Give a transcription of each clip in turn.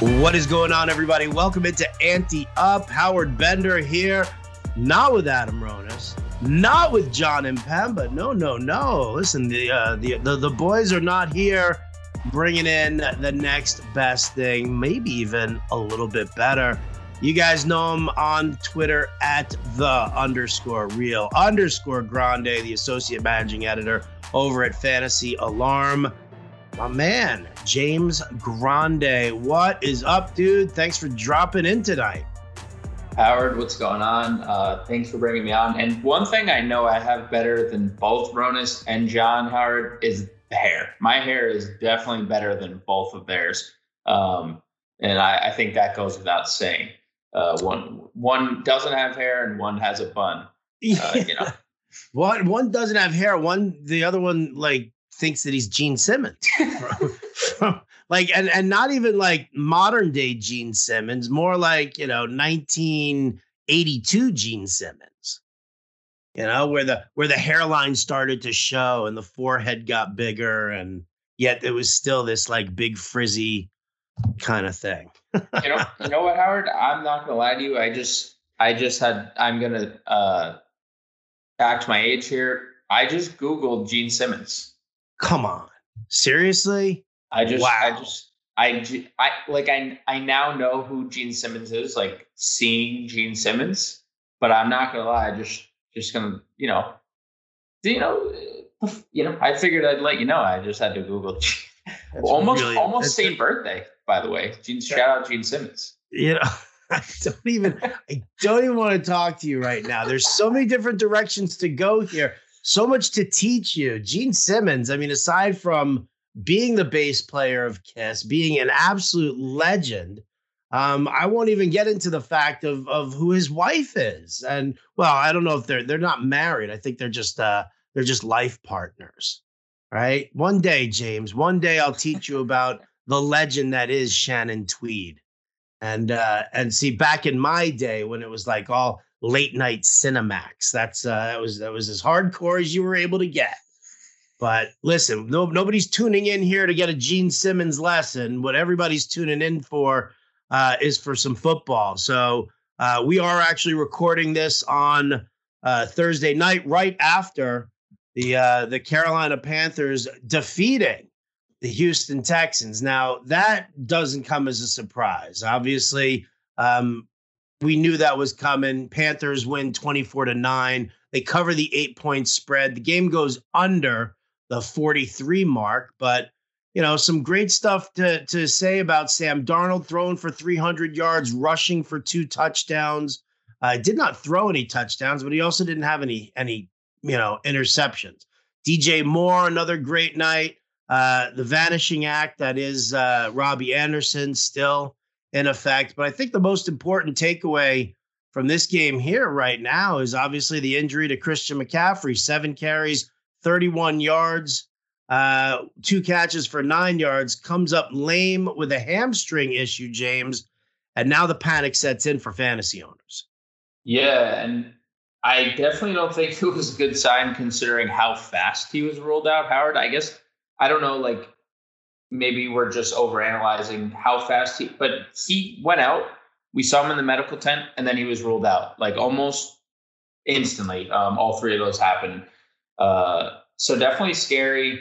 What is going on, everybody? Welcome into Ante Up. Howard Bender here, not with Adam Ronis, not with Jon Impemba. No, no, no. Listen, the, uh, the the the boys are not here, bringing in the next best thing, maybe even a little bit better. You guys know him on Twitter at the underscore real underscore grande, the associate managing editor over at Fantasy Alarm. My man, James Grande. What is up, dude? Thanks for dropping in tonight. Howard, what's going on? Uh, thanks for bringing me on. And one thing I know I have better than both Ronis and John Howard is the hair. My hair is definitely better than both of theirs. Um, and I, I, think that goes without saying. Uh, one one doesn't have hair and one has a bun. Uh, you know, one one doesn't have hair. One the other one like thinks that he's Gene Simmons. like and and not even like modern day Gene Simmons, more like, you know, 1982 Gene Simmons. You know, where the where the hairline started to show and the forehead got bigger and yet it was still this like big frizzy kind of thing. you know, you know what, Howard? I'm not gonna lie to you. I just I just had I'm gonna uh act my age here. I just Googled Gene Simmons. Come on. Seriously? I just, wow. I just, I, I like, I, I now know who Gene Simmons is, like seeing Gene Simmons, but I'm not gonna lie, I just, just gonna, you know, do you know, you know, I figured I'd let you know. I just had to Google. almost, really, almost same birthday, by the way. Gene, shout out Gene Simmons. You know. I don't even I don't even want to talk to you right now. There's so many different directions to go here so much to teach you. Gene Simmons, I mean, aside from being the bass player of Kiss, being an absolute legend, um, I won't even get into the fact of of who his wife is. And well, I don't know if they're they're not married. I think they're just uh they're just life partners. Right? One day, James, one day I'll teach you about the legend that is Shannon Tweed. And uh and see back in my day when it was like all late night Cinemax. That's uh, that was that was as hardcore as you were able to get. But listen, no, nobody's tuning in here to get a Gene Simmons lesson. What everybody's tuning in for uh, is for some football. So uh, we are actually recording this on uh, Thursday night, right after the uh, the Carolina Panthers defeating the Houston Texans. Now that doesn't come as a surprise. Obviously, um, we knew that was coming. Panthers win 24 to 9. They cover the eight point spread. The game goes under the 43 mark, but you know, some great stuff to, to say about Sam Darnold throwing for 300 yards, rushing for two touchdowns. Uh, did not throw any touchdowns, but he also didn't have any any you know interceptions. DJ Moore, another great night. Uh, the vanishing act that is uh, Robbie Anderson still in effect. But I think the most important takeaway from this game here right now is obviously the injury to Christian McCaffrey seven carries, 31 yards, uh, two catches for nine yards, comes up lame with a hamstring issue, James. And now the panic sets in for fantasy owners. Yeah. And I definitely don't think it was a good sign considering how fast he was ruled out, Howard. I guess, I don't know, like maybe we're just overanalyzing how fast he, but he went out. We saw him in the medical tent, and then he was ruled out like almost instantly. Um, all three of those happened. Uh, so definitely scary.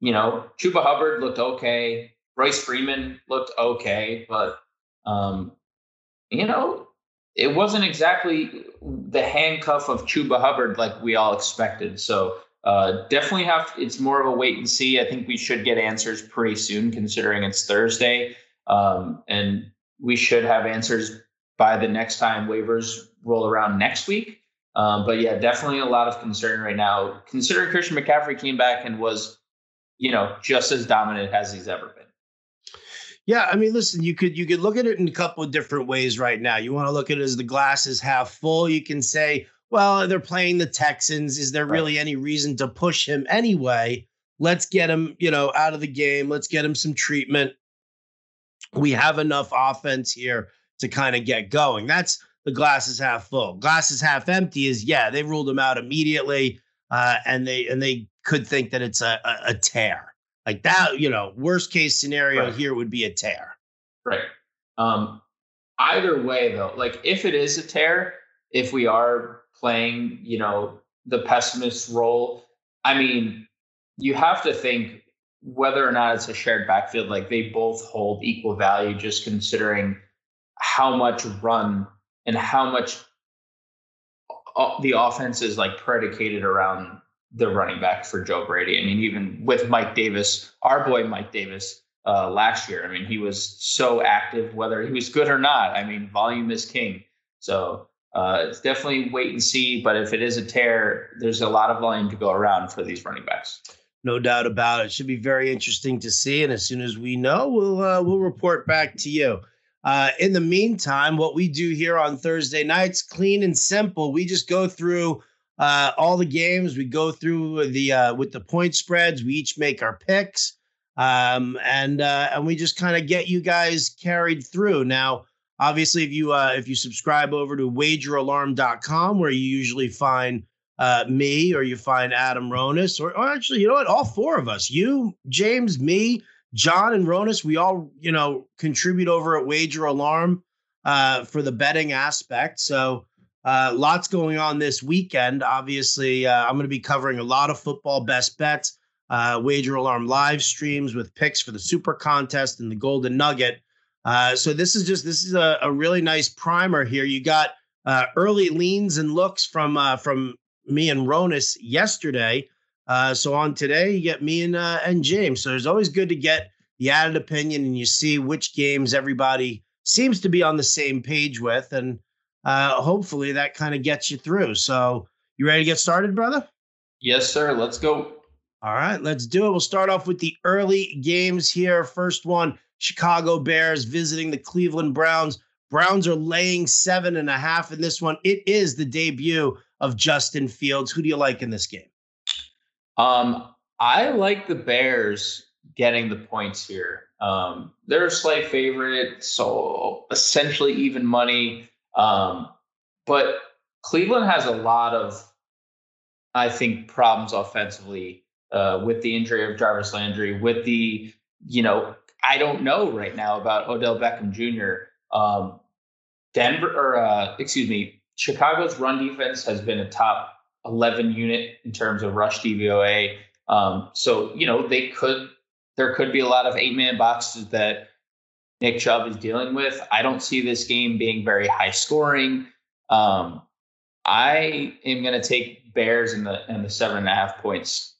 You know, Chuba Hubbard looked okay. Royce Freeman looked okay, but um, you know, it wasn't exactly the handcuff of Chuba Hubbard like we all expected. So uh, definitely have it's more of a wait and see. I think we should get answers pretty soon, considering it's Thursday, um, and we should have answers by the next time waivers roll around next week. Um, but yeah, definitely a lot of concern right now, considering Christian McCaffrey came back and was, you know, just as dominant as he's ever been. Yeah, I mean, listen, you could you could look at it in a couple of different ways right now. You want to look at it as the glass is half full. You can say, well, they're playing the Texans. Is there really any reason to push him anyway? Let's get him, you know, out of the game. Let's get him some treatment. We have enough offense here to kind of get going. That's the glass is half full. Glass is half empty. Is yeah, they ruled him out immediately, uh, and they and they could think that it's a, a, a tear like that. You know, worst case scenario right. here would be a tear. Right. Um, either way, though, like if it is a tear, if we are playing, you know, the pessimist role, I mean, you have to think whether or not it's a shared backfield, like they both hold equal value, just considering how much run and how much the offense is like predicated around the running back for Joe Brady. I mean, even with Mike Davis, our boy Mike Davis, uh, last year, I mean, he was so active, whether he was good or not. I mean, volume is king. So uh, it's definitely wait and see. But if it is a tear, there's a lot of volume to go around for these running backs. No doubt about it. Should be very interesting to see. And as soon as we know, we'll uh, we'll report back to you. Uh, in the meantime, what we do here on Thursday nights, clean and simple. We just go through uh, all the games. We go through the uh, with the point spreads. We each make our picks, um, and uh, and we just kind of get you guys carried through. Now, obviously, if you uh, if you subscribe over to WagerAlarm.com, where you usually find uh, me or you find Adam Ronis, or, or actually, you know what, all four of us, you, James, me, John and Ronis, we all, you know, contribute over at Wager Alarm uh, for the betting aspect. So uh, lots going on this weekend. Obviously, uh, I'm going to be covering a lot of football best bets, uh, Wager Alarm live streams with picks for the Super Contest and the Golden Nugget. Uh, so this is just this is a, a, really nice primer here. You got uh, early leans and looks from uh, from me and Ronis yesterday. Uh, so on today, you get me and uh, and James. So it's always good to get the added opinion, and you see which games everybody seems to be on the same page with, and uh, hopefully that kind of gets you through. So you ready to get started, brother? Yes, sir. Let's go. All right, let's do it. We'll start off with the early games here. First one: Chicago Bears visiting the Cleveland Browns. Browns are laying seven and a half in this one. It is the debut of Justin Fields. Who do you like in this game? Um, I like the Bears getting the points here. Um, they're a slight favorite, so essentially even money. Um, but Cleveland has a lot of, I think, problems offensively uh, with the injury of Jarvis Landry, with the, you know, I don't know right now about Odell Beckham Jr. Um, Denver, or uh, excuse me, Chicago's run defense has been a top 11 unit in terms of rush DVOA. Um, so, you know, they could, there could be a lot of eight man boxes that Nick Chubb is dealing with. I don't see this game being very high scoring. Um, I am going to take Bears in the in the seven and a half points.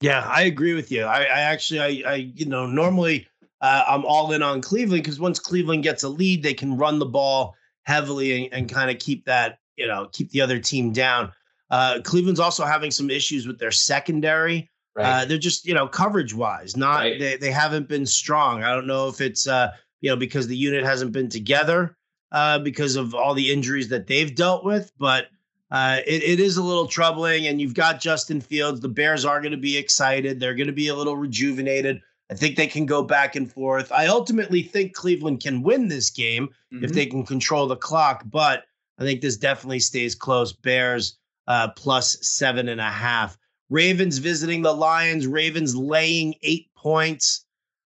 Yeah, I agree with you. I, I actually, I, I, you know, normally uh, I'm all in on Cleveland because once Cleveland gets a lead, they can run the ball heavily and, and kind of keep that, you know, keep the other team down. Uh, Cleveland's also having some issues with their secondary. Right. Uh, they're just, you know, coverage wise, not right. they, they haven't been strong. I don't know if it's uh, you know, because the unit hasn't been together uh, because of all the injuries that they've dealt with, but uh, it, it is a little troubling. And you've got Justin Fields. The Bears are going to be excited. They're going to be a little rejuvenated. I think they can go back and forth. I ultimately think Cleveland can win this game mm-hmm. if they can control the clock, but I think this definitely stays close. Bears uh, plus seven and a half. Ravens visiting the Lions. Ravens laying eight points.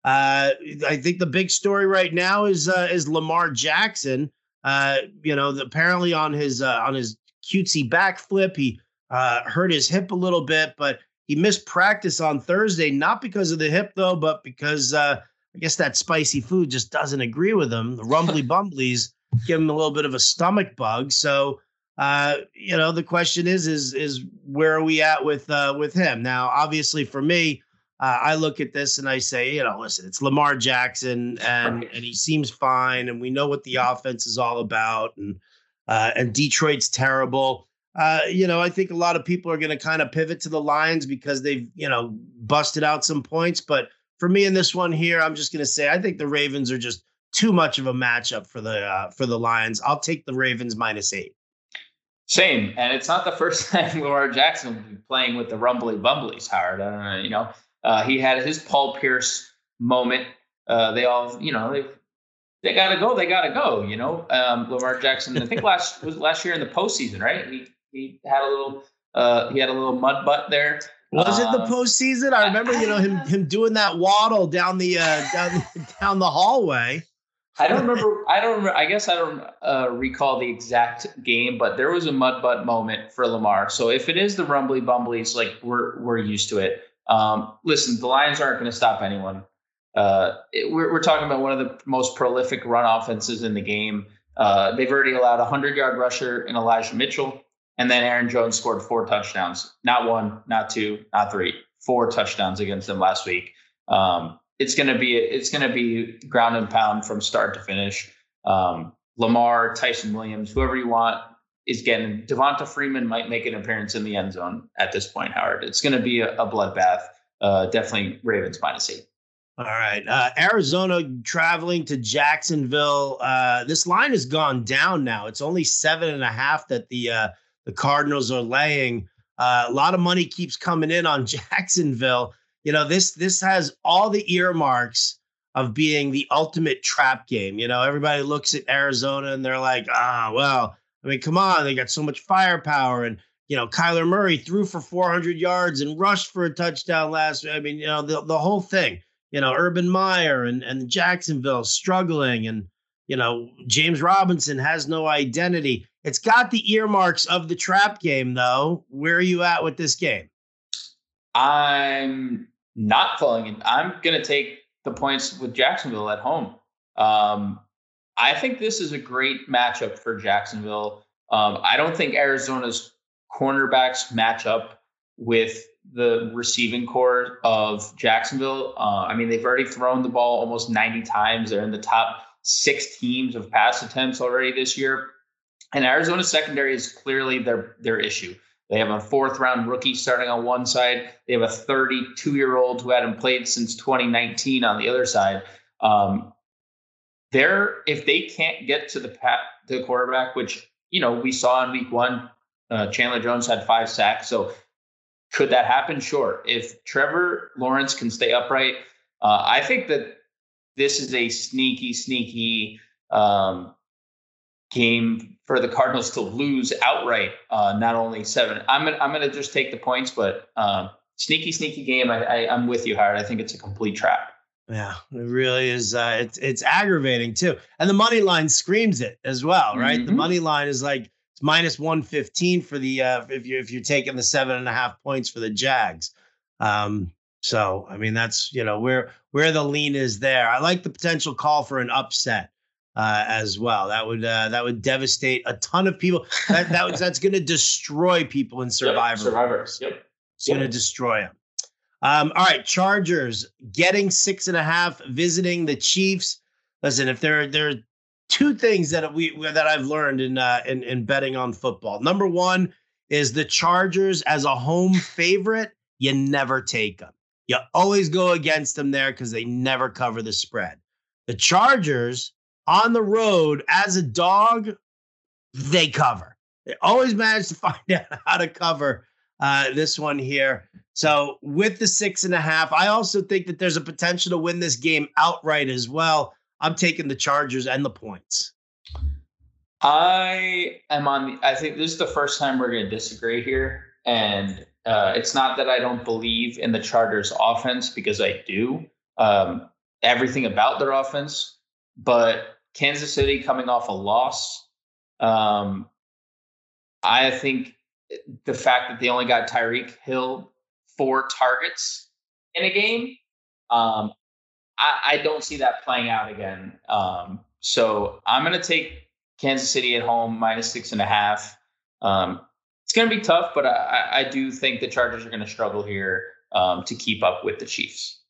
Uh, I think the big story right now is uh, is Lamar Jackson. Uh, you know, apparently on his uh, on his cutesy backflip, he uh, hurt his hip a little bit, but he missed practice on Thursday, not because of the hip though, but because uh, I guess that spicy food just doesn't agree with him. The rumbly bumblies give him a little bit of a stomach bug. So uh, you know, the question is, is, is where are we at with, uh, with him now? Obviously, for me, uh, I look at this and I say, you know, listen, it's Lamar Jackson, and and he seems fine, and we know what the offense is all about, and uh, and Detroit's terrible. Uh, you know, I think a lot of people are going to kind of pivot to the Lions because they've you know busted out some points, but for me in this one here, I'm just going to say I think the Ravens are just too much of a matchup for the uh, for the Lions. I'll take the Ravens minus eight. Same, and it's not the first time Lamar Jackson will be playing with the rumbly bumblies, Howard. Uh, you know, uh, he had his Paul Pierce moment. Uh, they all, you know, they they gotta go. They gotta go. You know, um, Lamar Jackson. I think last was last year in the postseason, right? He he had a little uh, he had a little mud butt there. Was it the um, postseason? I remember, you know, him him doing that waddle down the uh, down down the hallway. I don't remember. I don't. Remember, I guess I don't uh, recall the exact game, but there was a mud butt moment for Lamar. So if it is the rumbly bumblies, like we're we're used to it. Um, listen, the Lions aren't going to stop anyone. Uh, it, we're, we're talking about one of the most prolific run offenses in the game. Uh, they've already allowed a hundred yard rusher in Elijah Mitchell, and then Aaron Jones scored four touchdowns. Not one, not two, not three, four touchdowns against them last week. Um, it's going to be it's going to be ground and pound from start to finish. Um, Lamar, Ty'Son Williams, whoever you want is getting. Devonta Freeman might make an appearance in the end zone at this point. Howard, it's going to be a, a bloodbath. Uh, definitely Ravens minus eight. All right, uh, Arizona traveling to Jacksonville. Uh, this line has gone down now. It's only seven and a half that the uh, the Cardinals are laying. Uh, a lot of money keeps coming in on Jacksonville you know this this has all the earmarks of being the ultimate trap game. You know, everybody looks at Arizona and they're like, ah, well, I mean, come on, they got so much firepower. And, you know, Kyler Murray threw for 400 yards and rushed for a touchdown last. I mean, you know, the, the whole thing, you know, Urban Meyer and, and Jacksonville struggling. And, you know, James Robinson has no identity. It's got the earmarks of the trap game, though. Where are you at with this game? I'm not falling in. I'm going to take the points with Jacksonville at home. Um, I think this is a great matchup for Jacksonville. Um, I don't think Arizona's cornerbacks match up with the receiving corps of Jacksonville. Uh, I mean, they've already thrown the ball almost 90 times. They're in the top six teams of pass attempts already this year. And Arizona's secondary is clearly their their issue. They have a fourth round rookie starting on one side. They have a 32 year old who hadn't played since 2019 on the other side. Um, they're if they can't get to the pat the quarterback, which you know we saw in week one, uh, Chandler Jones had five sacks. So could that happen? Sure. If Trevor Lawrence can stay upright, uh, I think that this is a sneaky, sneaky um, game for the Cardinals to lose outright. Uh, not only seven. I'm gonna, I'm gonna just take the points, but um, sneaky, sneaky game. I, I, am with you, Howard. I think it's a complete trap. Yeah, it really is. Uh, it's it's aggravating too, and the money line screams it as well, right? Mm-hmm. The money line is like it's minus one fifteen for the uh, if you if you're taking the seven and a half points for the Jags. Um, so I mean that's you know where where the lean is there. I like the potential call for an upset uh, as well. That would uh, that would devastate a ton of people. That, that was, that's going to destroy people in Survivor. Yep, survivors. Yep. It's yep. going to destroy them. Um, all right, Chargers getting six and a half, visiting the Chiefs. Listen, if there there are two things that we that I've learned in uh, in, in betting on football. Number one is the Chargers as a home favorite. You never take them. You always go against them there because they never cover the spread. The Chargers on the road as a dog, they cover. They always manage to find out how to cover uh, this one here. So with the six and a half, I also think that there's a potential to win this game outright as well. I'm taking the Chargers and the points. I am on the. I think this is the first time we're going to disagree here, and uh, it's not that I don't believe in the Chargers' offense because I do. Um, everything about their offense, but Kansas City coming off a loss. Um, I think the fact that they only got Tyreek Hill four targets in a game, um, I, I, don't see that playing out again. Um, so I'm going to take Kansas City at home minus six and a half. Um, it's going to be tough, but I, I, do think the Chargers are going to struggle here um, to keep up with the Chiefs.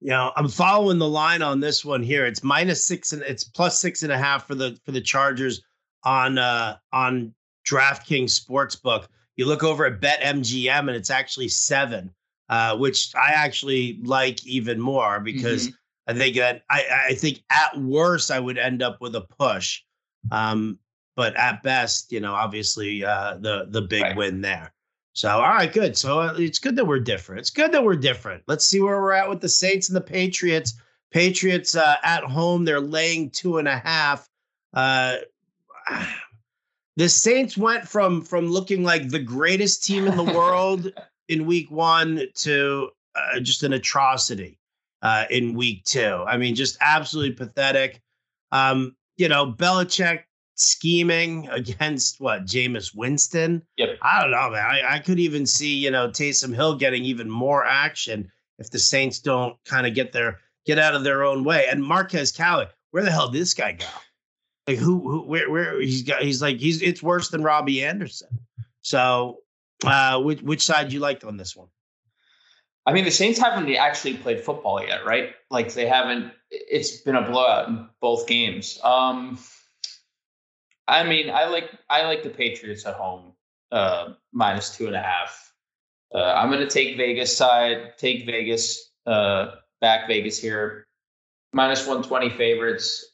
You know, I'm following the line on this one here. It's minus six and it's plus six and a half for the for the Chargers on uh on DraftKings Sportsbook. You look over at BetMGM and it's actually seven, uh, which I actually like even more because mm-hmm. I think that I, I think at worst I would end up with a push. Um, but at best, you know, obviously uh, the the big right. win there. So, all right, good. So uh, it's good that we're different. It's good that we're different. Let's see where we're at with the Saints and the Patriots. Patriots uh, at home, they're laying two and a half. Uh, the Saints went from from looking like the greatest team in the world in week one to uh, just an atrocity uh, in week two. I mean, just absolutely pathetic. Um, you know, Belichick scheming against what Jameis Winston. Yep. I don't know, man. I, I could even see, you know, Taysom Hill getting even more action if the Saints don't kind of get their get out of their own way. And Marquez Callaway, where the hell did this guy go? Like who, who where where he's got he's like he's it's worse than Robbie Anderson. So uh which which side you liked on this one? I mean, the Saints haven't actually played football yet, right? Like they haven't. It's been a blowout in both games. Um, I mean, I like I like the Patriots at home, uh, minus two and a half. Uh, I'm going to take Vegas side, take Vegas, uh, back Vegas here, minus 120 favorites.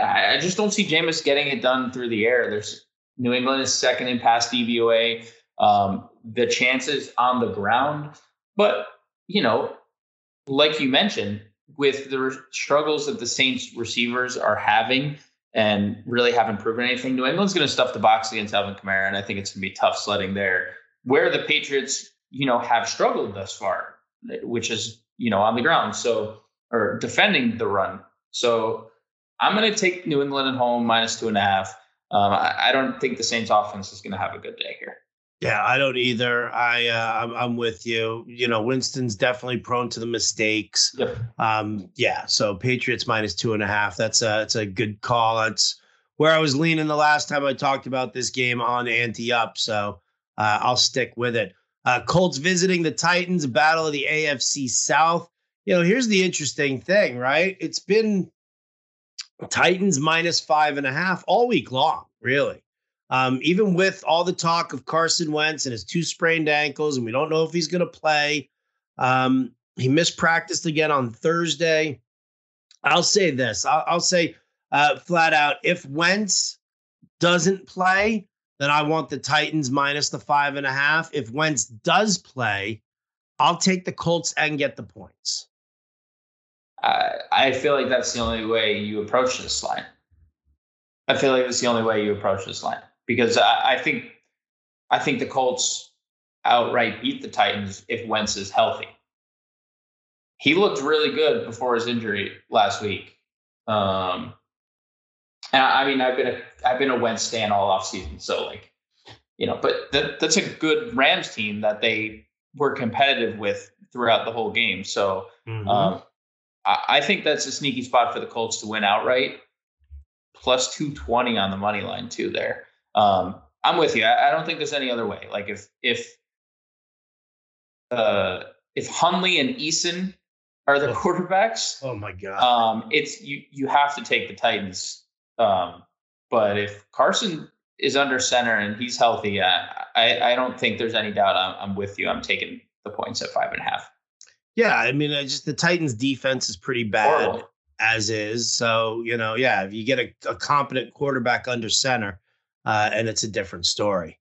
I, I just don't see Jameis getting it done through the air. There's New England is second in pass DVOA. Um, the chances on the ground, but you know, like you mentioned, with the struggles that the Saints receivers are having and really haven't proven anything, New England's going to stuff the box against Alvin Kamara, and I think it's going to be tough sledding there. Where the Patriots, you know, have struggled thus far, which is you know on the ground, so or defending the run. So I'm going to take New England at home minus two and a half. Um, I, I don't think the Saints offense is going to have a good day here. Yeah, I don't either. I uh, I'm, I'm with you. You know, Winston's definitely prone to the mistakes. Yep. Um, yeah. So Patriots minus two and a half. That's a that's a good call. That's where I was leaning the last time I talked about this game on ante up. So uh, I'll stick with it. Uh, Colts visiting the Titans, battle of the AFC South. You know, here's the interesting thing, right? It's been Titans minus five and a half all week long, really. Um, even with all the talk of Carson Wentz and his two sprained ankles, and we don't know if he's going to play. Um, he missed practice again on Thursday. I'll say this I'll, I'll say uh, flat out if Wentz doesn't play, then I want the Titans minus the five and a half. If Wentz does play, I'll take the Colts and get the points. I, I feel like that's the only way you approach this line. I feel like that's the only way you approach this line because I, I think I think the Colts outright beat the Titans if Wentz is healthy. He looked really good before his injury last week. Um, and I, I mean, I've been a I've been a Wentz stan all off season, so like, you know, but that, that's a good Rams team that they were competitive with throughout the whole game. So mm-hmm. um, I, I think that's a sneaky spot for the Colts to win outright. Plus two twenty on the money line too there. Um, I'm with you. I, I, don't think there's any other way. Like if if uh, if Hundley and Eason are the quarterbacks, oh my god, um, it's you you have to take the Titans. Um, but if Carson is under center and he's healthy, I I, I don't think there's any doubt. I'm, I'm with you. I'm taking the points at five and a half. Yeah, I mean, I just the Titans' defense is pretty bad Horrible. as is. So you know, yeah, if you get a, a competent quarterback under center, uh, and it's a different story.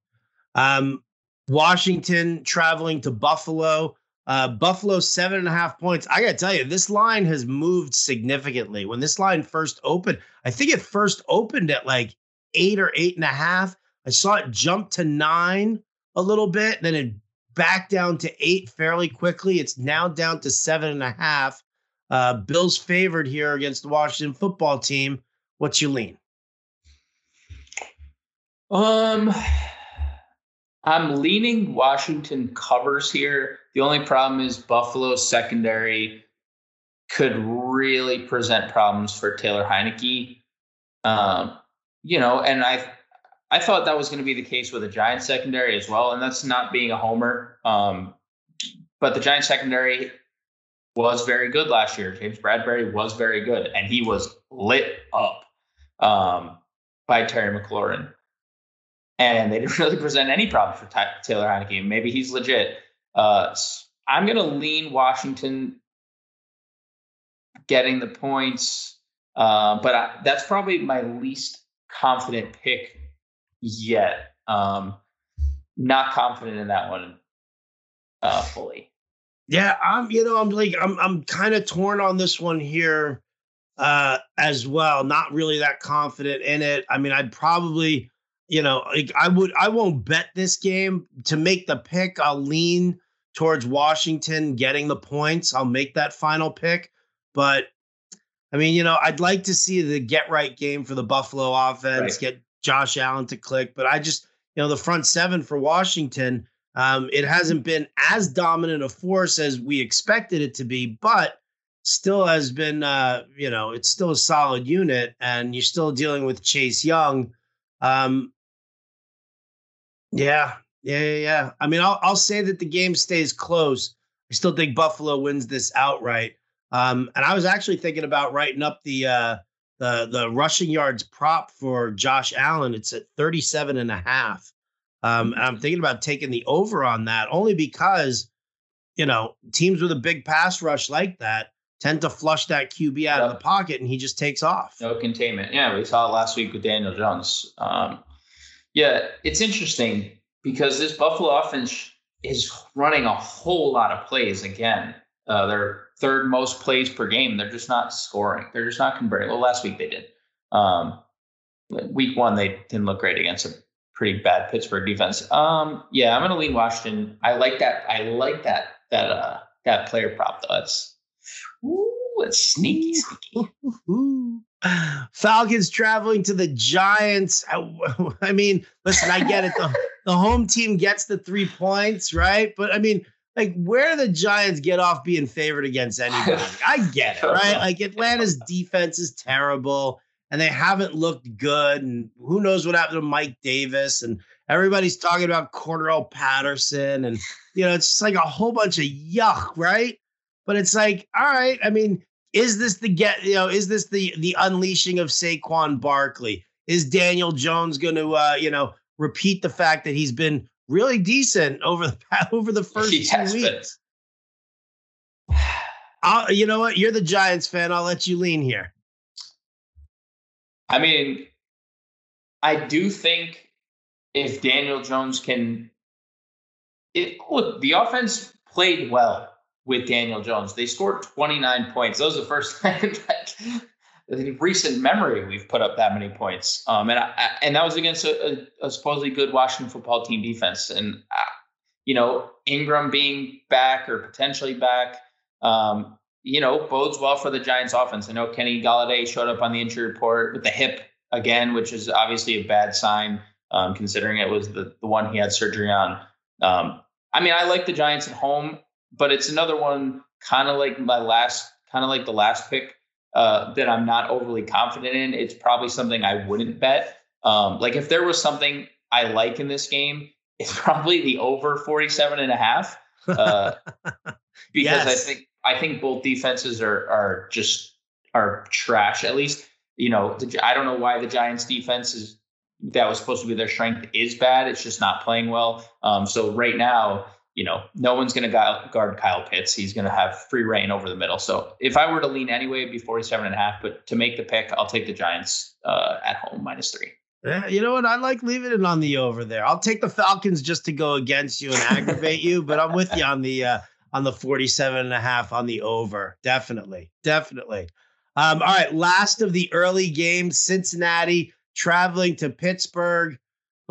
Um, Washington traveling to Buffalo. Uh, Buffalo seven and a half points. I gotta tell you, this line has moved significantly. When this line first opened, I think it first opened at like eight or eight and a half. I saw it jump to nine a little bit, then it back down to eight fairly quickly. It's now down to seven and a half. Uh, Bills favored here against the Washington football team. What's your lean? Um, I'm leaning Washington covers here. The only problem is Buffalo's secondary could really present problems for Taylor Heinicke. Um, you know, and I I thought that was going to be the case with the Giants secondary as well, and that's not being a homer. Um, but the Giants secondary was very good last year. James Bradberry was very good, and he was lit up um, by Terry McLaurin and they didn't really present any problem for Ty- Taylor Heinicke. Maybe he's legit. Uh, I'm going to lean Washington getting the points, uh, but I, that's probably my least confident pick yet. Um, not confident in that one uh, fully. Yeah, I'm. You know, I'm like I'm. I'm kind of torn on this one here uh, as well. Not really that confident in it. I mean, I'd probably you know, I would, I won't bet this game to make the pick. I'll lean towards Washington getting the points. I'll make that final pick, but I mean, you know, I'd like to see the get right game for the Buffalo offense, right. get Josh Allen to click, but I just, you know, the front seven for Washington, um, it hasn't been as dominant a force as we expected it to be, but still has been, uh, you know, it's still a solid unit, and you're still dealing with Chase Young. Um, yeah, yeah, yeah, yeah. I mean, I'll I'll say that the game stays close. I still think Buffalo wins this outright. Um, and I was actually thinking about writing up the uh, the the rushing yards prop for Josh Allen. It's at 37 and a half. Um, and I'm thinking about taking the over on that only because, you know, teams with a big pass rush like that tend to flush that QB out yep. of the pocket and he just takes off. No containment. Yeah, we saw it last week with Daniel Jones. Um, yeah, it's interesting because this Buffalo offense is running a whole lot of plays again. Uh, they're third most plays per game. They're just not scoring. They're just not converting. Well, last week they did. Um, week one they didn't look great against a pretty bad Pittsburgh defense. Um, yeah, I'm gonna lean Washington. I like that. I like that that uh that player prop though. That's ooh, it's sneaky, sneaky. Falcons traveling to the Giants. I, I mean, listen, I get it. The, the home team gets the three points, right? But I mean, like, where the Giants get off being favored against anybody? I get it, right? Like, Atlanta's defense is terrible and they haven't looked good. And who knows what happened to Mike Davis? And everybody's talking about Cordarrelle Patterson. And, you know, it's just like a whole bunch of yuck, right? But it's like, all right, I mean, is this the get, you know, is this the the unleashing of Saquon Barkley? Is Daniel Jones going to, uh, you know, repeat the fact that he's been really decent over the over the first two weeks? I'll, you know what? You're the Giants fan. I'll let you lean here. I mean, I do think if Daniel Jones can, it, look, the offense played well with Daniel Jones. They scored 29 points. That was the first time that in recent memory we've put up that many points. Um, and I, and that was against a, a, a, supposedly good Washington football team defense. And uh, you know Ingram being back or potentially back, um, you know, bodes well for the Giants offense. I know Kenny Golladay showed up on the injury report with the hip again, which is obviously a bad sign um, considering it was the the one he had surgery on. Um, I mean, I like the Giants at home but it's another one kind of like my last, kind of like the last pick uh, that I'm not overly confident in. It's probably something I wouldn't bet. Um, like if there was something I like in this game, it's probably the over 47 and a half. Uh, because yes. I think I think both defenses are are just are trash. At least you know the, I don't know why the Giants defense is that was supposed to be their strength is bad. It's just not playing well. Um, so right now you know, no one's going to guard Kyle Pitts. He's going to have free rein over the middle. So if I were to lean anyway, be 47 and a half. But to make the pick, I'll take the Giants uh, at home minus three. Yeah, you know what? I like leaving it on the over there. I'll take the Falcons just to go against you and aggravate you, but I'm with you on the uh, on the 47 and a half on the over. Definitely. Definitely. Um, all right, last of the early games, Cincinnati traveling to Pittsburgh.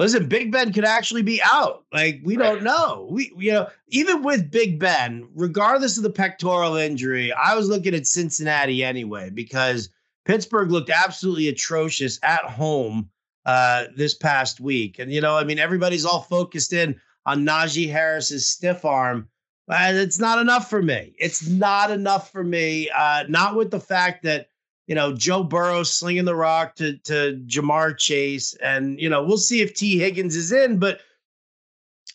Listen, Big Ben could actually be out. Like we right. don't know. We you know even with Big Ben, regardless of the pectoral injury, I was looking at Cincinnati anyway because Pittsburgh looked absolutely atrocious at home uh, this past week. And you know, I mean, everybody's all focused in on Najee Harris's stiff arm. But it's not enough for me. It's not enough for me. Uh, not with the fact that you know, Joe Burrow slinging the rock to to Ja'Marr Chase, and you know, we'll see if Tee Higgins is in. But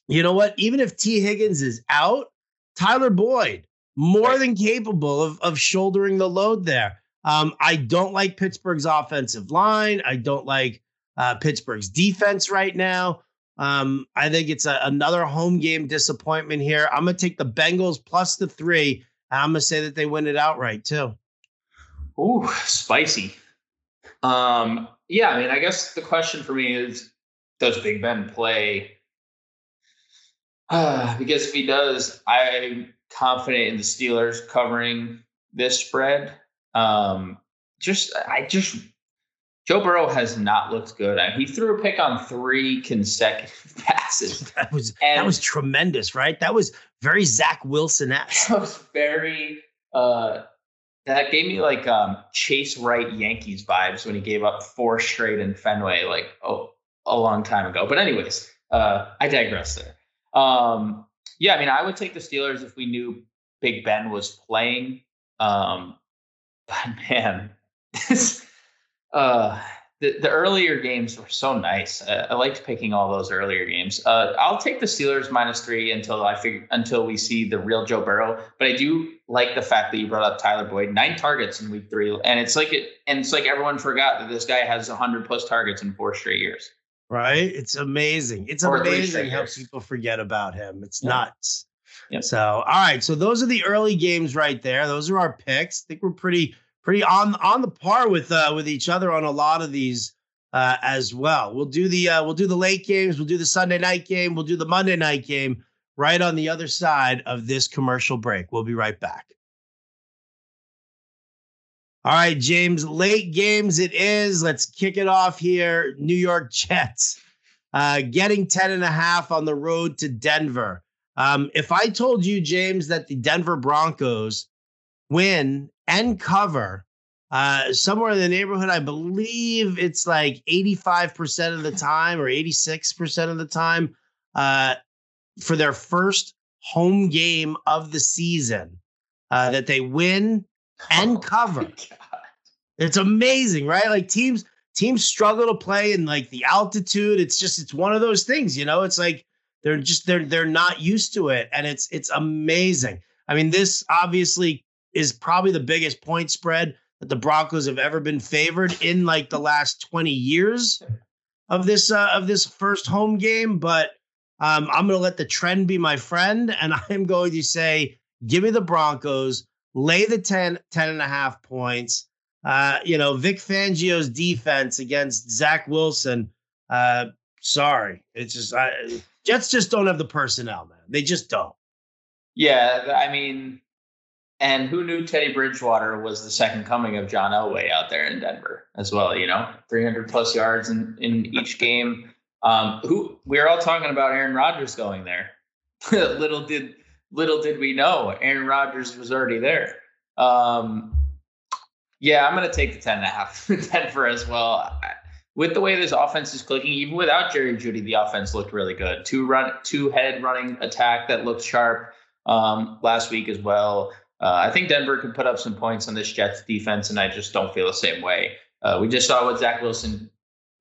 you know what? Even if Tee Higgins is out, Tyler Boyd more than capable of of shouldering the load there. Um, I don't like Pittsburgh's offensive line. I don't like uh, Pittsburgh's defense right now. Um, I think it's a, another home game disappointment here. I'm gonna take the Bengals plus the three. and I'm gonna say that they win it outright too. Ooh, spicy. Um, yeah, I mean, I guess the question for me is, does Big Ben play? Uh, because if he does, I'm confident in the Steelers covering this spread. Um, just, I just, Joe Burrow has not looked good. I mean, he threw a pick on three consecutive passes. That was and that was tremendous, right? That was very Zach Wilson esque. That was very uh that gave me like um, Chase Wright Yankees vibes when he gave up four straight in Fenway, like oh, a long time ago. But anyways, uh, I digress there. Um, yeah, I mean, I would take the Steelers if we knew Big Ben was playing. Um, but man, this, uh, the, the earlier games were so nice. Uh, I liked picking all those earlier games. Uh, I'll take the Steelers minus three until I figure until we see the real Joe Burrow. But I do like the fact that you brought up Tyler Boyd, nine targets in week three, and it's like it, and it's like everyone forgot that this guy has hundred plus targets in four straight years. Right? It's amazing. It's or amazing how people forget about him. It's yeah. nuts. Yep. So, all right. So those are the early games right there. Those are our picks. I think we're pretty pretty on on the par with uh, with each other on a lot of these uh, as well. We'll do the uh, we'll do the late games. We'll do the Sunday night game. We'll do the Monday night game right on the other side of this commercial break. We'll be right back. All right, James, late games it is. Let's kick it off here. New York Jets uh, getting 10 and a half on the road to Denver. Um, if I told you, James, that the Denver Broncos win and cover uh, somewhere in the neighborhood. I believe it's like 85% of the time or 86% of the time uh, for their first home game of the season uh, that they win and oh cover. It's amazing, right? Like teams teams struggle to play in like the altitude. It's just it's one of those things, you know. It's like they're just they're they're not used to it, and it's it's amazing. I mean, this obviously is probably the biggest point spread that the Broncos have ever been favored in like the last 20 years of this uh, of this first home game. But um, I'm going to let the trend be my friend, and I'm going to say, give me the Broncos, lay the 10, 10 and a half points. Uh, you know, Vic Fangio's defense against Zach Wilson. Uh, sorry, it's just I, Jets just don't have the personnel, man. They just don't. Yeah, I mean, and who knew Teddy Bridgewater was the second coming of John Elway out there in Denver as well? You know, 300 plus yards in, in each game. Um, who we are all talking about Aaron Rodgers going there. little did little did we know Aaron Rodgers was already there. Um, yeah, I'm going to take the 10 and a half Denver as well. With the way this offense is clicking, even without Jerry Jeudy, the offense looked really good. Two run, two head running attack that looked sharp um, last week as well. Uh, I think Denver could put up some points on this Jets defense, and I just don't feel the same way. Uh, we just saw what Zach Wilson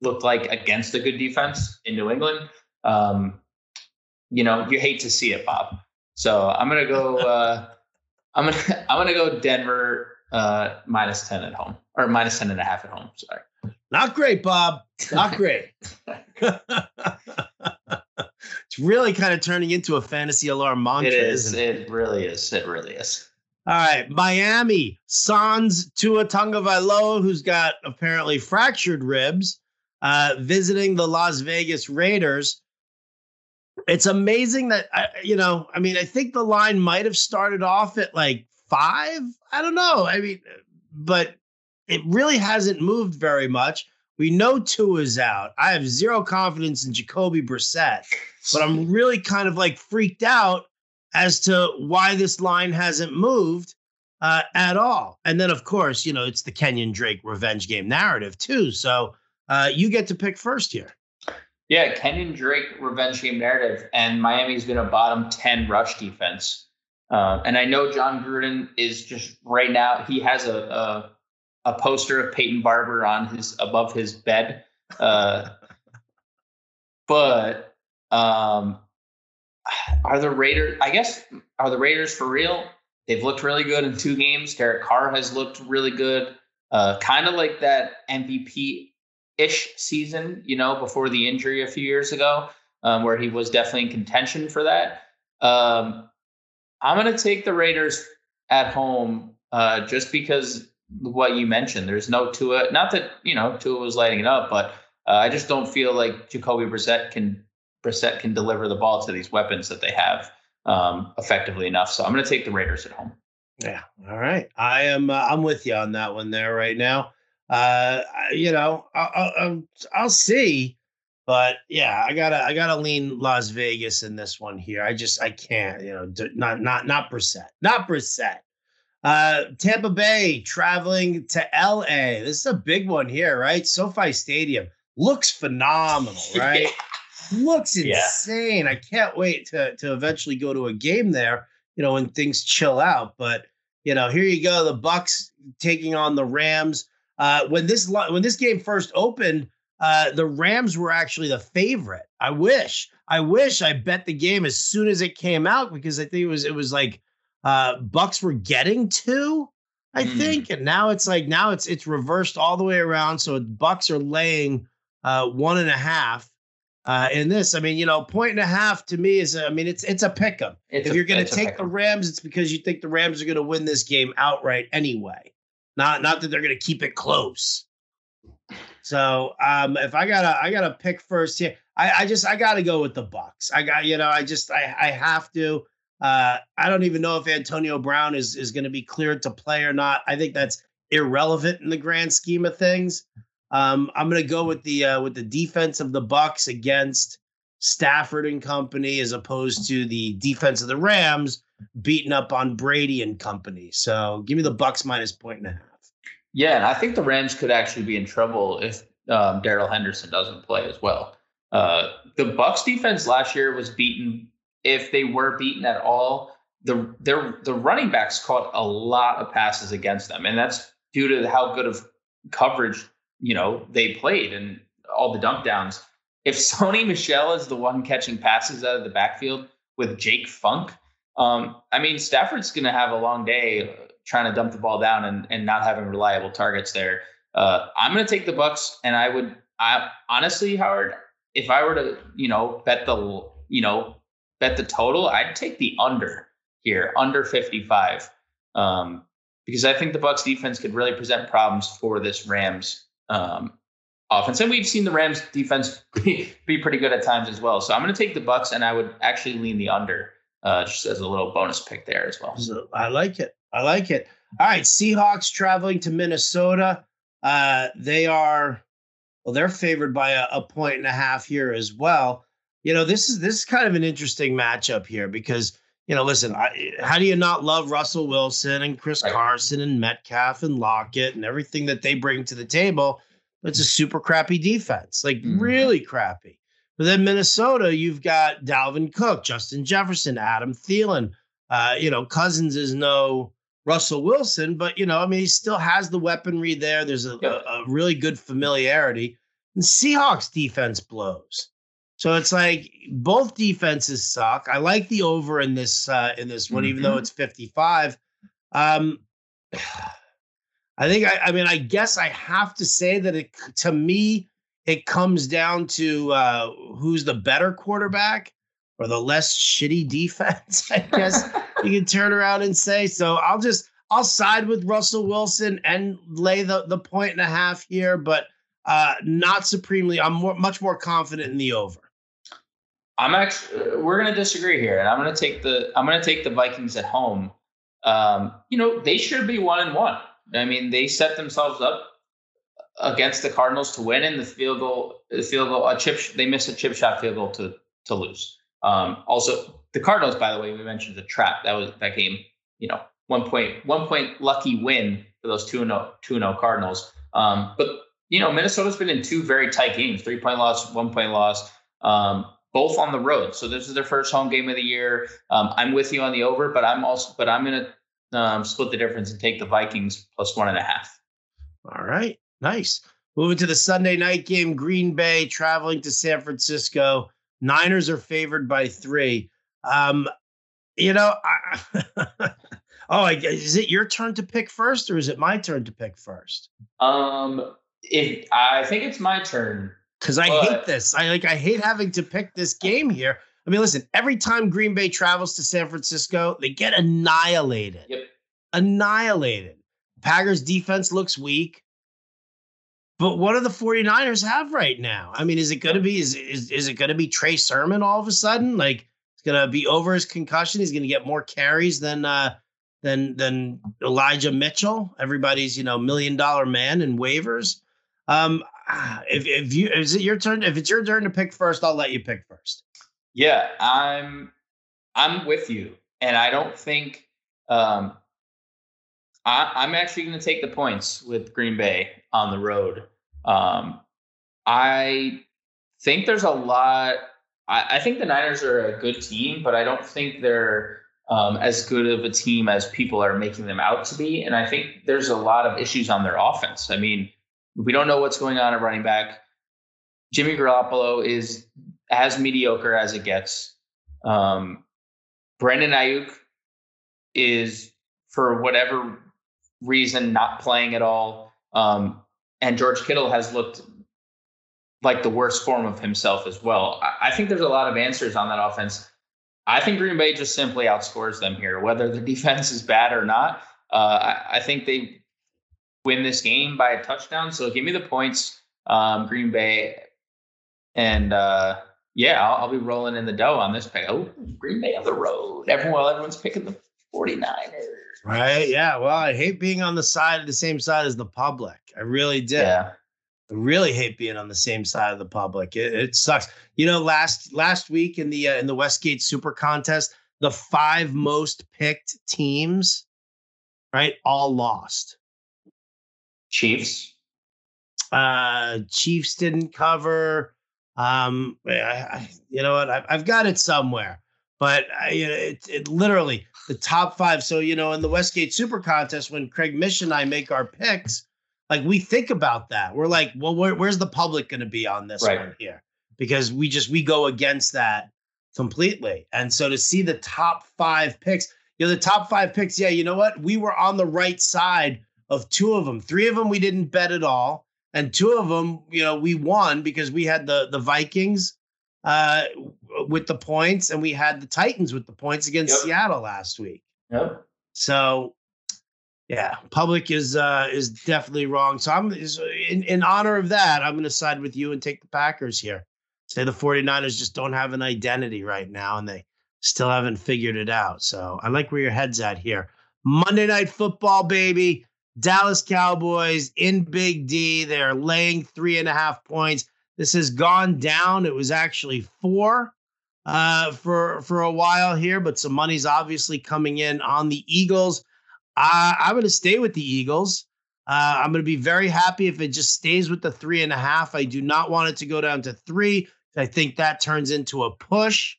looked like against a good defense in New England. Um, you know, you hate to see it, Bob. So I'm gonna go. Uh, I'm gonna I'm gonna go Denver uh, minus ten at home or minus ten and a half at home. Sorry. Not great, Bob. Not great. it's really kind of turning into a fantasy alarm mantra. It is. It? it really is. It really is. All right, Miami Sans Tua Tagovailoa, who's got apparently fractured ribs, uh, visiting the Las Vegas Raiders. It's amazing that you know. I mean, I think the line might have started off at like five. I don't know. I mean, but it really hasn't moved very much. We know Tua is out. I have zero confidence in Jacoby Brissett, but I'm really kind of like freaked out as to why this line hasn't moved uh, at all. And then, of course, you know, it's the Kenyon Drake revenge game narrative, too. So uh, you get to pick first here. Yeah, Kenyon Drake revenge game narrative. And Miami's been a bottom 10 rush defense. Uh, and I know Jon Gruden is just right now, he has a, a, a poster of Peyton Barber on his above his bed. Uh, but um, are the Raiders? I guess are the Raiders for real? They've looked really good in two games. Derek Carr has looked really good. Uh, kind of like that MVP ish season, you know, before the injury a few years ago, um, where he was definitely in contention for that. Um, I'm going to take the Raiders at home uh, just because what you mentioned. There's no Tua. Not that you know Tua was lighting it up, but uh, I just don't feel like Jacoby Brissett can Brissett can deliver the ball to these weapons that they have um, effectively enough. So I'm going to take the Raiders at home. Yeah. All right. I am. Uh, I'm with you on that one there right now. Uh, you know, I'll, I'll, I'll see, but yeah, I gotta, I gotta lean Las Vegas in this one here. I just, I can't. You know, not, not, not Brissett, not Brissett. Uh, Tampa Bay traveling to LA. This is a big one here, right? SoFi Stadium looks phenomenal, right? looks insane. Yeah. I can't wait to to eventually go to a game there, you know, when things chill out. But you know, here you go, the Bucs taking on the Rams. Uh, when this when this game first opened, uh, the Rams were actually the favorite. I wish, I wish I bet the game as soon as it came out because I think it was it was like uh, Bucs were getting two, I mm. think, and now it's like now it's it's reversed all the way around. So Bucs are laying uh, one and a half. Uh, in this, I mean, you know, point and a half to me is, I mean, it's it's a pick 'em. If a, you're going to take the Rams, it's because you think the Rams are going to win this game outright anyway. Not not that they're going to keep it close. So um, if I gotta I gotta pick first here, I, I just I gotta go with the Bucs. I got you know I just I I have to. Uh, I don't even know if Antonio Brown is is going to be cleared to play or not. I think that's irrelevant in the grand scheme of things. Um, I'm going to go with the uh, with the defense of the Bucs against Stafford and company, as opposed to the defense of the Rams beating up on Brady and company. So give me the Bucs minus point and a half. Yeah, and I think the Rams could actually be in trouble if um, Darrell Henderson doesn't play as well. Uh, the Bucs defense last year was beaten. If they were beaten at all, the their the running backs caught a lot of passes against them, and that's due to how good of coverage you know they played and all the dump downs. If Sony Michel is the one catching passes out of the backfield with Jake Funk, um, I mean Stafford's going to have a long day trying to dump the ball down and, and not having reliable targets there. Uh, I'm going to take the Bucs, and I would, I honestly, Howard, if I were to, you know, bet the, you know, bet the total, I'd take the under here, under 55, um, because I think the Bucs defense could really present problems for this Rams um, offense, and we've seen the Rams defense be, be pretty good at times as well. So I'm going to take the Bucs, and I would actually lean the under. Uh, just as a little bonus pick there as well. So I like it. I like it. All right, Seahawks traveling to Minnesota. Uh, they are well, they're favored by a, a point and a half here as well. You know, this is this is kind of an interesting matchup here because you know, listen, I, how do you not love Russell Wilson and Chris right. Carson and Metcalf and Lockett and everything that they bring to the table? It's a super crappy defense, like mm-hmm. really crappy. But then Minnesota, you've got Dalvin Cook, Justin Jefferson, Adam Thielen. Uh, you know, Cousins is no Russell Wilson, but you know, I mean, he still has the weaponry there. There's a, a, a really good familiarity. And Seahawks defense blows. So it's like both defenses suck. I like the over in this uh, in this one, mm-hmm. even though mm-hmm. it's 55. Um, I think I, I mean I guess I have to say that it to me it comes down to uh, who's the better quarterback or the less shitty defense. I guess you can turn around and say. So I'll just I'll side with Russell Wilson and lay the the point and a half here, but uh, not supremely. I'm more, much more confident in the over. I'm actually we're gonna disagree here, and I'm gonna take the I'm gonna take the Vikings at home. Um, you know they should be one and one. I mean they set themselves up against the Cardinals to win, and the field goal the field goal a chip they missed a chip shot field goal to to lose. Um, also, the Cardinals, by the way, we mentioned the trap. That was that game. You know, one point one point lucky win for those two no two no Cardinals. Um, but you know, Minnesota's been in two very tight games, three point loss, one point loss, um, both on the road. So this is their first home game of the year. Um, I'm with you on the over, but I'm also but I'm gonna um, split the difference and take the Vikings plus one and a half. All right, nice. Moving to the Sunday night game, Green Bay traveling to San Francisco. Niners are favored by three. Um, you know, I, oh, is it your turn to pick first, or is it my turn to pick first? Um, if I think it's my turn because I but... hate this. I like I hate having to pick this game here. I mean, listen, every time Green Bay travels to San Francisco, they get annihilated. Yep. Annihilated. Packers defense looks weak. But what do the 49ers have right now? I mean, is it going to be is, is is it going to be Trey Sermon all of a sudden? Like it's going to be over his concussion. He's going to get more carries than uh than than Elijah Mitchell, everybody's, you know, million dollar man in waivers. Um if if you is it your turn if it's your turn to pick first, I'll let you pick first. Yeah, I'm I'm with you. And I don't think um I, am actually going to take the points with Green Bay on the road. Um, I think there's a lot. I, I, think the Niners are a good team, but I don't think they're um, as good of a team as people are making them out to be. And I think there's a lot of issues on their offense. I mean, we don't know what's going on at running back. Jimmy Garoppolo is as mediocre as it gets. Um, Brandon Aiyuk is, for whatever reason, not playing at all. Um, and George Kittle has looked like the worst form of himself as well. I, I think there's a lot of answers on that offense. I think Green Bay just simply outscores them here, whether the defense is bad or not. Uh, I, I, think they win this game by a touchdown. So give me the points, um, Green Bay, and uh, yeah, I'll, I'll, be rolling in the dough on this pick. Oh, Green Bay on the road. Everyone, everyone's picking the 49ers. Right. Yeah. Well, I hate being on the side, of the same side as the public. I really did. Yeah. I really hate being on the same side of the public. It, it sucks. You know, last last week in the uh, in the Westgate Super Contest, the five most picked teams, right, all lost. Chiefs. Uh, Chiefs didn't cover. Um, I, I, you know what? I've, I've got it somewhere, but I, it, it literally the top five. So you know, in the Westgate Super Contest, when Craig Mish and I make our picks, like we think about that. We're like, well, where, where's the public going to be on this right. one here? Because we just we go against that completely. And so to see the top five picks, you know, the top five picks, yeah, you know what? We were on the right side of two of them. Three of them we didn't bet at all and two of them, you know, we won because we had the the Vikings uh, with the points, and we had the Titans with the points against yep. Seattle last week. Yep. So, yeah, public is uh, is definitely wrong. So I'm in, in honor of that, I'm going to side with you and take the Packers here. Say the 49ers just don't have an identity right now, and they still haven't figured it out. So I like where your head's at here. Monday Night Football, baby. Dallas Cowboys in Big D. They're laying three and a half points. This has gone down. It was actually four uh, for for a while here, but some money's obviously coming in on the Eagles. Uh, I'm going to stay with the Eagles. Uh, I'm going to be very happy if it just stays with the three and a half. I do not want it to go down to three. I think that turns into a push.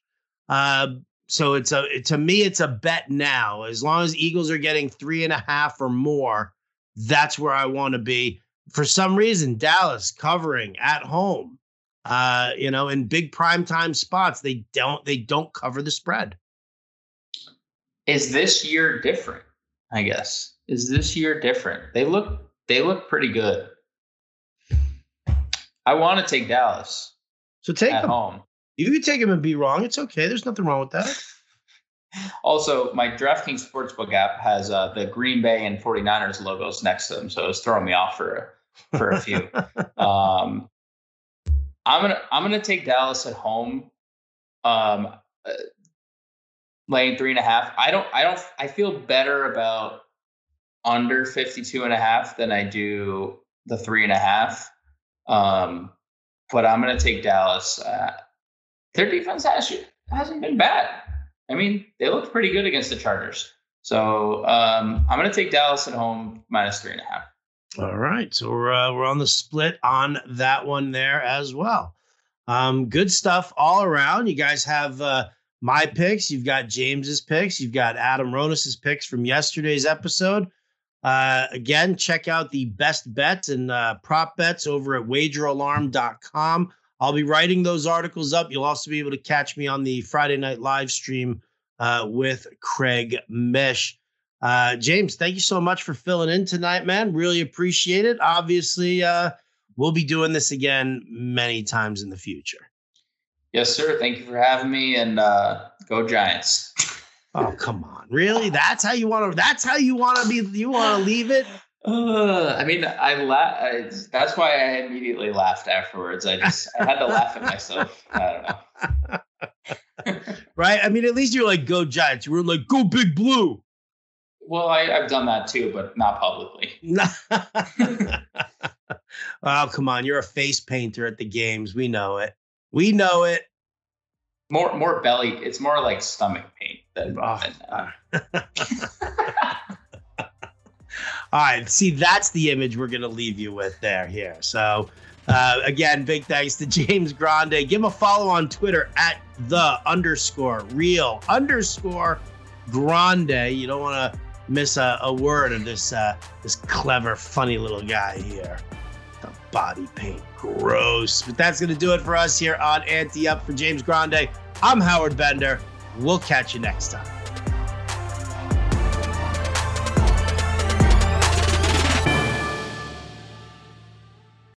Uh, so it's a to me, it's a bet now. As long as Eagles are getting three and a half or more, that's where I want to be. For some reason, Dallas covering at home, uh, you know, in big prime time spots, they don't they don't cover the spread. Is this year different? I guess is this year different? They look they look pretty good. I want to take Dallas. So take at them. home. You can take them and be wrong. It's okay. There's nothing wrong with that. Also, my DraftKings Sportsbook app has uh, the Green Bay and 49ers logos next to them, so it's throwing me off for for a few. um, I'm gonna I'm gonna take Dallas at home, um, uh, laying three and a half. I don't I don't I feel better about under 52 and a half than I do the three and a half. Um, but I'm gonna take Dallas. Uh, their defense has, hasn't been bad. I mean, they looked pretty good against the Chargers. So um, I'm going to take Dallas at home minus three and a half. All right, so we're uh, we're on the split on that one there as well. Um, good stuff all around. You guys have uh, my picks. You've got James's picks. You've got Adam Ronis's picks from yesterday's episode. Uh, again, check out the best bets and uh, prop bets over at WagerAlarm.com. I'll be writing those articles up. You'll also be able to catch me on the Friday night live stream uh, with Craig Mish. Uh, James, thank you so much for filling in tonight, man. Really appreciate it. Obviously, uh, we'll be doing this again many times in the future. Yes, sir. Thank you for having me, and uh, go Giants. oh, come on! Really? That's how you want to? That's how you want to be? You want to leave it? Uh, I mean, I laugh. That's why I immediately laughed afterwards. I just I had to laugh at myself. I don't know. right? I mean, at least you're like, "Go Giants." You were like, "Go Big Blue." Well, I, have done that too, but not publicly. oh, come on! You're a face painter at the games. We know it. We know it. More, more belly. It's more like stomach paint than. Oh. than uh, All right. See, that's the image we're going to leave you with there here. So, uh, again, big thanks to James Grande. Give him a follow on Twitter at the underscore real underscore grande. You don't want to miss a, a, word of this uh, this clever, funny little guy here. The body paint, gross. But that's to do it for us here on Ante Up for James Grande. I'm Howard Bender. We'll catch you next time.